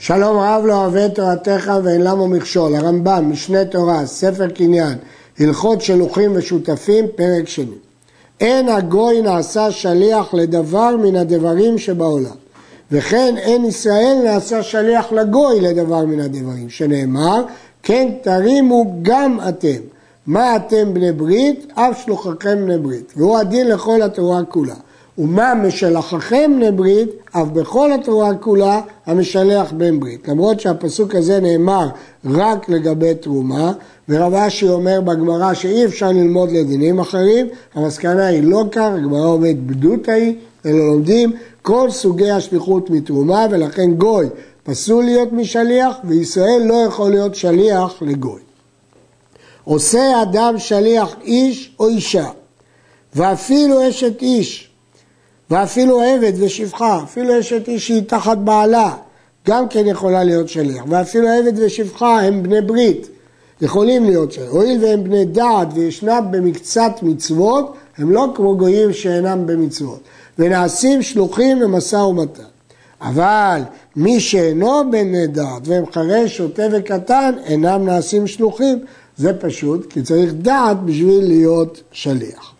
שלום רב לא אוהב תורתך ואין למה מכשול, הרמב"ם, משנה תורה, ספר קניין, הלכות שלוחים ושותפים, פרק שני. אין הגוי נעשה שליח לדבר מן הדברים שבעולם, וכן אין ישראל נעשה שליח לגוי לדבר מן הדברים, שנאמר, כן תרימו גם אתם. מה אתם בני ברית? אף שלוחכם בני ברית. והוא הדין לכל התורה כולה. ומה משלחכם בני ברית, אף בכל התורה כולה המשלח בן ברית. למרות שהפסוק הזה נאמר רק לגבי תרומה, ורב אשי אומר בגמרא שאי אפשר ללמוד לדינים אחרים, המסקנה היא לא כך, הגמרא אומרת בדותא היא, אלא לומדים כל סוגי השליחות מתרומה, ולכן גוי פסול להיות משליח, וישראל לא יכול להיות שליח לגוי. עושה אדם שליח איש או אישה, ואפילו אשת איש, ואפילו עבד ושפחה, אפילו אשת איש שהיא תחת בעלה, גם כן יכולה להיות שליח, ואפילו עבד ושפחה הם בני ברית, יכולים להיות שליח. הואיל והם בני דעת וישנם במקצת מצוות, הם לא כמו גויים שאינם במצוות, ונעשים שלוחים למשא ומתן. אבל מי שאינו בן דעת והם חרש, שוטה וקטן, אינם נעשים שלוחים. זה פשוט, כי צריך דעת בשביל להיות שליח.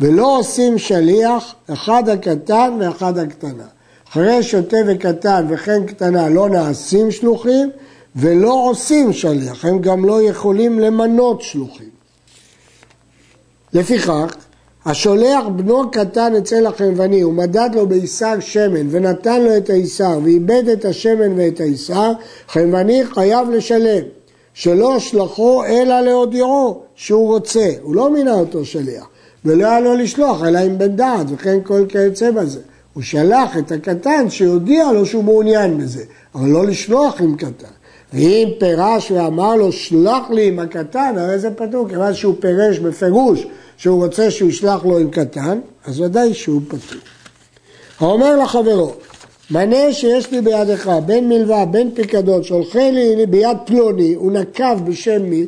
ולא עושים שליח אחד הקטן ואחד הקטנה. אחרי שוטה וקטן וכן קטנה לא נעשים שלוחים ולא עושים שליח, הם גם לא יכולים למנות שלוחים. לפיכך, השולח בנו קטן אצל החנווני ומדד לו בעיסר שמן ונתן לו את העיסר ואיבד את השמן ואת העיסר, חנווני חייב לשלם, שלא שלחו אלא להודיעו שהוא רוצה, הוא לא מינה אותו שליח. ולא היה לו לשלוח אלא עם בן דעת וכן כל כיוצא בזה. הוא שלח את הקטן שיודיע לו שהוא מעוניין בזה, אבל לא לשלוח עם קטן. ואם פירש ואמר לו שלח לי עם הקטן, הרי זה פטור, כיוון שהוא פירש בפירוש שהוא רוצה שהוא ישלח לו עם קטן, אז ודאי שהוא פטור. האומר לחברו, מנה שיש לי בידך, בין מלווה, בין פיקדון, שהולכי לי ביד פלוני, הוא נקב בשם מי,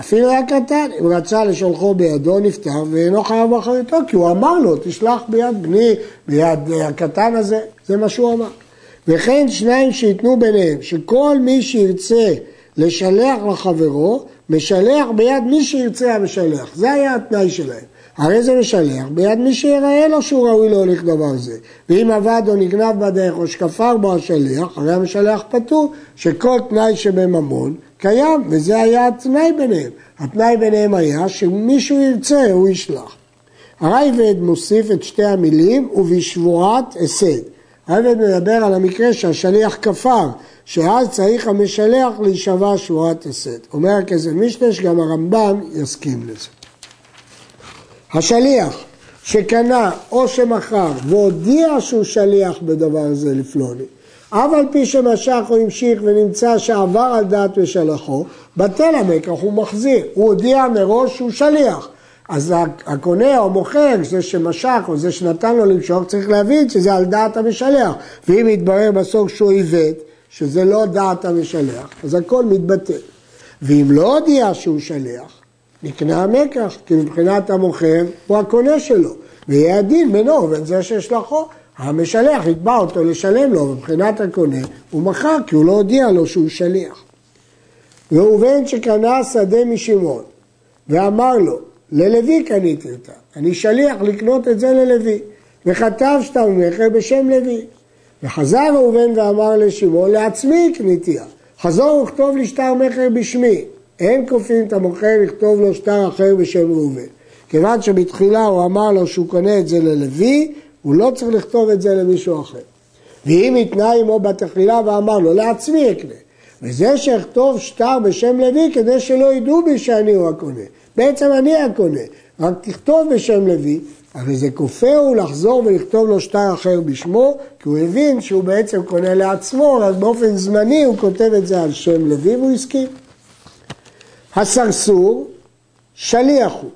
אפילו היה קטן, אם רצה לשולחו בידו נפטר ואינו חייב באחריתו, כי הוא אמר לו, תשלח ביד בני, ביד הקטן הזה, זה מה שהוא אמר. וכן שניים שייתנו ביניהם, שכל מי שירצה לשלח לחברו, משלח ביד מי שירצה המשלח. זה היה התנאי שלהם. הרי זה משלח ביד מי שיראה לו שהוא ראוי להוליך דבר זה. ואם עבד או נגנב בדרך או שכפר בו השליח, הרי המשלח פטור שכל תנאי שבממון קיים, וזה היה התנאי ביניהם. התנאי ביניהם היה שמישהו ירצה הוא ישלח. הרייבד מוסיף את שתי המילים ובשבועת הסד. הרייבד מדבר על המקרה שהשליח כפר, שאז צריך המשלח להישבע שבועת הסד. אומר הכסף משנה שגם הרמב"ם יסכים לזה. השליח שקנה או שמכר והודיע שהוא שליח בדבר זה לפלוני, אף על פי שמשך או המשיך ונמצא שעבר על דעת ושלחו, בטל המקח, הוא מחזיר, הוא הודיע מראש שהוא שליח. אז הקונה או המוכר, זה שמשך או זה שנתן לו למשוך, צריך להבין שזה על דעת המשלח. ואם יתברר בסוף שהוא עיוות, שזה לא דעת המשלח, אז הכל מתבטל. ואם לא הודיע שהוא שליח, נקנה המקח, כי מבחינת המוכר הוא הקונה שלו, ויהיה הדין בינו ובין זה ששלחו. המשלח יתבע אותו לשלם לו, מבחינת הקונה הוא מכר כי הוא לא הודיע לו שהוא שליח. ראובן שקנה שדה משמעון ואמר לו, ללוי קניתי אותה, אני שליח לקנות את זה ללוי, וכתב שטר מכר בשם לוי. וחזר ראובן ואמר לשמעון, לעצמי קניתיה, חזור וכתוב לי שטר מכר בשמי. אין כופים את המוכר לכתוב לו שטר אחר בשם ראובן. כיוון שבתחילה הוא אמר לו שהוא קונה את זה ללוי, הוא לא צריך לכתוב את זה למישהו אחר. ואם התנה עמו בתחילה ואמר לו, לעצמי אקנה. וזה שאכתוב שטר בשם לוי כדי שלא ידעו בי שאני הוא הקונה. בעצם אני הקונה, רק תכתוב בשם לוי, הרי זה כופה הוא לחזור ולכתוב לו שטר אחר בשמו, כי הוא הבין שהוא בעצם קונה לעצמו, רק באופן זמני הוא כותב את זה על שם לוי והוא הסכים. הסרסור, שליח הוא.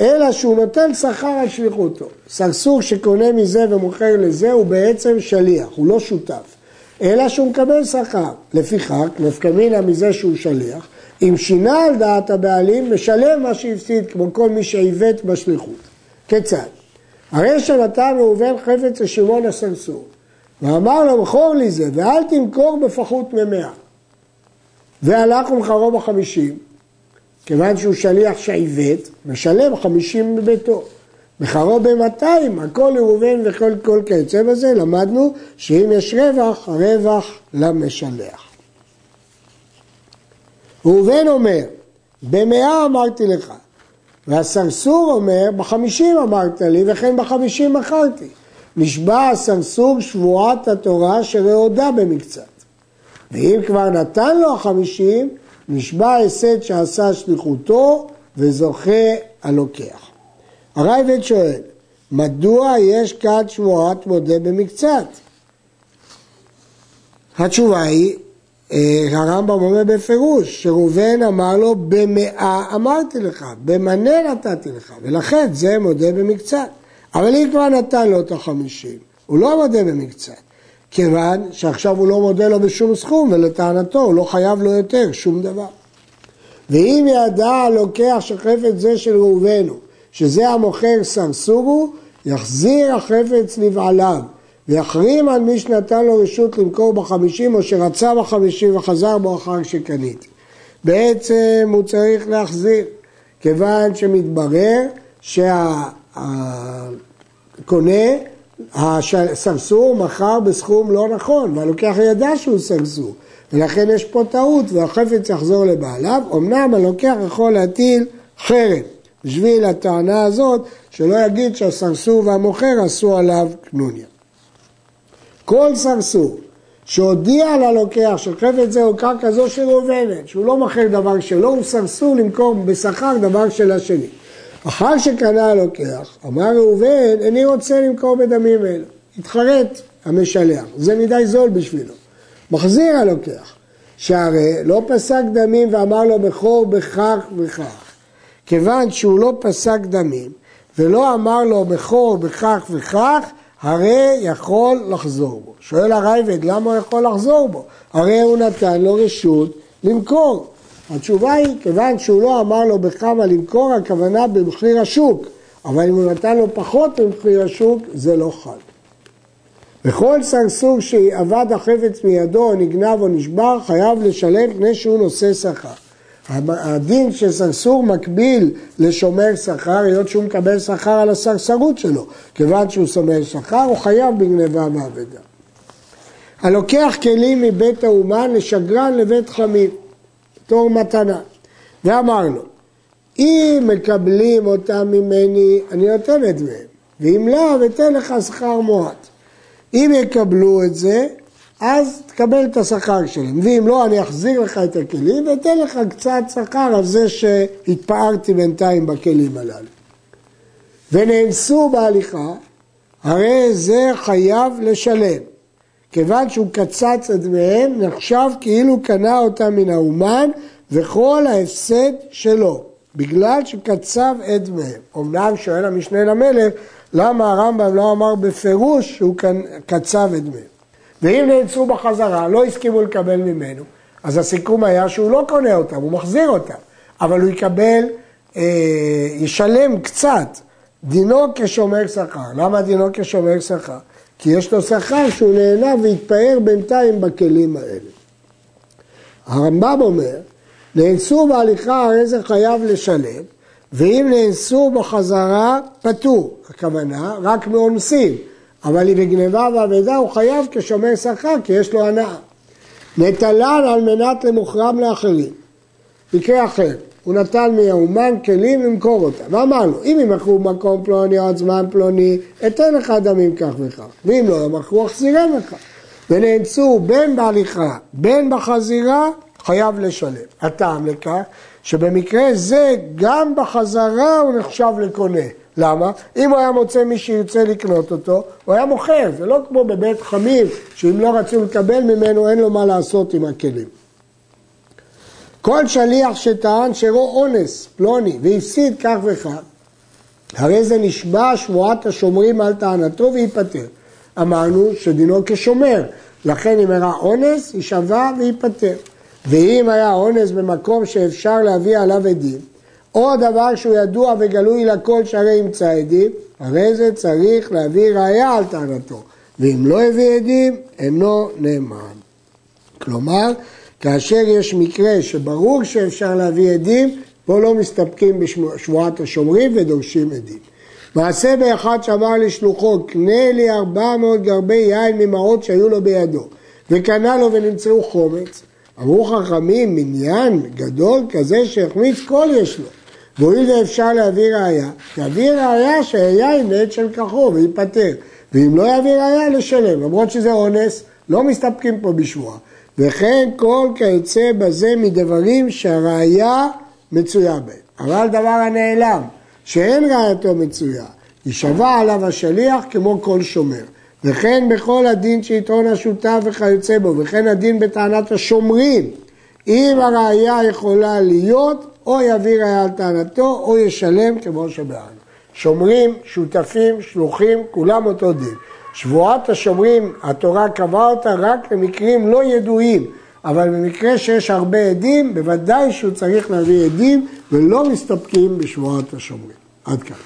אלא שהוא נותן שכר על שליחותו. סרסור שקונה מזה ומוכר לזה הוא בעצם שליח, הוא לא שותף. אלא שהוא מקבל שכר. לפיכך, נפקא מינה מזה שהוא שליח, אם שינה על דעת הבעלים, משלם מה שהפסיד, כמו כל מי שעיוות בשליחות. כיצד? הרי שנתן ראובן חפץ לשמעון הסרסור, ואמר לו, מכור לי זה, ואל תמכור בפחות ממאה. והלך ומכרו בחמישים, כיוון שהוא שליח שעיוות, משלם חמישים מביתו. מכרו במאתיים, הכל ראובן וכל כל כיוצא בזה, למדנו שאם יש רווח, הרווח למשלח. ראובן אומר, במאה אמרתי לך, והסרסור אומר, בחמישים אמרת לי, וכן בחמישים מכרתי. נשבע הסרסור שבועת התורה שרעודה במקצת. ואם כבר נתן לו החמישים, נשבע הסד שעשה שליחותו וזוכה הלוקח. הרייבד שואל, מדוע יש כאן שבועת מודה במקצת? התשובה היא, אה, הרמב"ם אומר בפירוש, שראובן אמר לו, במאה אמרתי לך, במנה נתתי לך, ולכן זה מודה במקצת. אבל אם כבר נתן לו את החמישים, הוא לא מודה במקצת, כיוון שעכשיו הוא לא מודה לו בשום סכום, ולטענתו הוא לא חייב לו יותר שום דבר. ואם ידע הלוקח שחפץ זה של ראובנו, שזה המוכר סרסורו, יחזיר החפץ לבעליו, ויחרים על מי שנתן לו רשות למכור בחמישים, או שרצה בחמישים וחזר בו אחר שקניתי. בעצם הוא צריך להחזיר, כיוון שמתברר שה... הסרסור מכר בסכום לא נכון, והלוקח ידע שהוא סרסור, ולכן יש פה טעות והחפץ יחזור לבעליו, אמנם הלוקח יכול להטיל חרם, בשביל הטענה הזאת, שלא יגיד שהסרסור והמוכר עשו עליו קנוניה. כל סרסור שהודיע ללוקח שחפץ זה הוא קרקע זו של ראובנת, שהוא לא מכר דבר שלו, הוא סרסור למכור בשכר דבר של השני. אחר שקנה הלוקח, אמר ראובן, איני רוצה למכור בדמים אלו. התחרט המשלח, זה מדי זול בשבילו. מחזיר הלוקח, שהרי לא פסק דמים ואמר לו בכור בכך וכך. כיוון שהוא לא פסק דמים ולא אמר לו בכור בכך וכך, הרי יכול לחזור בו. שואל הרייבד, למה הוא יכול לחזור בו? הרי הוא נתן לו רשות למכור. התשובה היא, כיוון שהוא לא אמר לו בכמה למכור, הכוונה במחיר השוק, אבל אם הוא נתן לו פחות ממחיר השוק, זה לא חל. וכל סרסור שאבד החפץ מידו או נגנב או נשבר, חייב לשלם לפני שהוא נושא שכר. הדין של סרסור מקביל לשומר שכר, היות שהוא מקבל שכר על הסרסרות שלו. כיוון שהוא שומר שכר, הוא חייב בגניבה ואבדה. הלוקח כלים מבית האומן לשגרן לבית חמיר. בתור מתנה. ואמר לו, אם מקבלים אותם ממני, אני נותן את זה, ואם לא, אתן לך שכר מועט. אם יקבלו את זה, אז תקבל את השכר שלהם, ואם לא, אני אחזיר לך את הכלים ואתן לך קצת שכר על זה שהתפארתי בינתיים בכלים הללו. ונאנסו בהליכה, הרי זה חייב לשלם. כיוון שהוא קצץ את דמיהם, נחשב כאילו קנה אותם מן האומן וכל ההפסד שלו, בגלל שקצב את דמיהם. אמנם שואל המשנה למלך, למה הרמב"ם לא אמר בפירוש שהוא קצב את דמיהם. ואם נאנסו בחזרה, לא הסכימו לקבל ממנו, אז הסיכום היה שהוא לא קונה אותם, הוא מחזיר אותם, אבל הוא יקבל, אה, ישלם קצת, דינו כשומר שכר. למה דינו כשומר שכר? כי יש לו שכר שהוא נהנה והתפאר בינתיים בכלים האלה. הרמב"ם אומר, נאנסו בהליכה הרי זה חייב לשלם, ואם נאנסו בחזרה פטור, הכוונה רק מאונסים, אבל אם בגניבה ואבדה הוא חייב כשומר שכר כי יש לו הנאה. נטלן על מנת למוכרם לאחרים. מקרה אחר, הוא נתן מהאומן כלים למכור אותם. ואמרנו, אם ימכרו במקום פלוני או עד זמן פלוני, אתן לך דמים כך וכך. ואם לא ימכרו, אחזירם לך. ונאנסו בין בהליכה, בין בחזירה, חייב לשלם. הטעם לכך, שבמקרה זה, גם בחזרה הוא נחשב לקונה. למה? אם הוא היה מוצא מי שירצה לקנות אותו, הוא היה מוכר. זה לא כמו בבית חמים, שאם לא רצו לקבל ממנו, אין לו מה לעשות עם הכלים. כל שליח שטען שרו אונס, פלוני, והפסיד כך וכך, הרי זה נשבע שבועת השומרים על טענתו וייפטר. אמרנו שדינו כשומר, לכן אם הראה אונס, יישבע וייפטר. ואם היה אונס במקום שאפשר להביא עליו עדים, או דבר שהוא ידוע וגלוי לכל שהרי ימצא עדים, הרי זה צריך להביא ראייה על טענתו. ואם לא הביא עדים, אינו נאמן. כלומר, כאשר יש מקרה שברור שאפשר להביא עדים, פה לא מסתפקים בשבועת השומרים ודורשים עדים. מעשה באחד שאמר לשלוחו, קנה לי ארבע מאות גרבי יין ממעות שהיו לו בידו, וקנה לו ונמצאו חומץ. אמרו חכמים, מניין גדול כזה שהחמיץ כל יש לו. והואיל ואפשר להביא ראייה, יביא ראייה שהיין מת של כחו וייפטר. ואם לא יביא ראייה, לשלם. למרות שזה אונס, לא מסתפקים פה בשבועה. וכן כל כיוצא בזה מדברים שהראייה מצויה בהם. אבל דבר הנעלם, שאין ראייתו מצויה, יישבע עליו השליח כמו כל שומר. וכן בכל הדין שיתרון השותף וכיוצא בו, וכן הדין בטענת השומרים. אם הראייה יכולה להיות, או יביא ראייה על טענתו, או ישלם כמו שבאנו. שומרים, שותפים, שלוחים, כולם אותו דין. שבועת השומרים, התורה קבעה אותה רק במקרים לא ידועים, אבל במקרה שיש הרבה עדים, בוודאי שהוא צריך להביא עדים ולא מסתפקים בשבועת השומרים. עד כאן.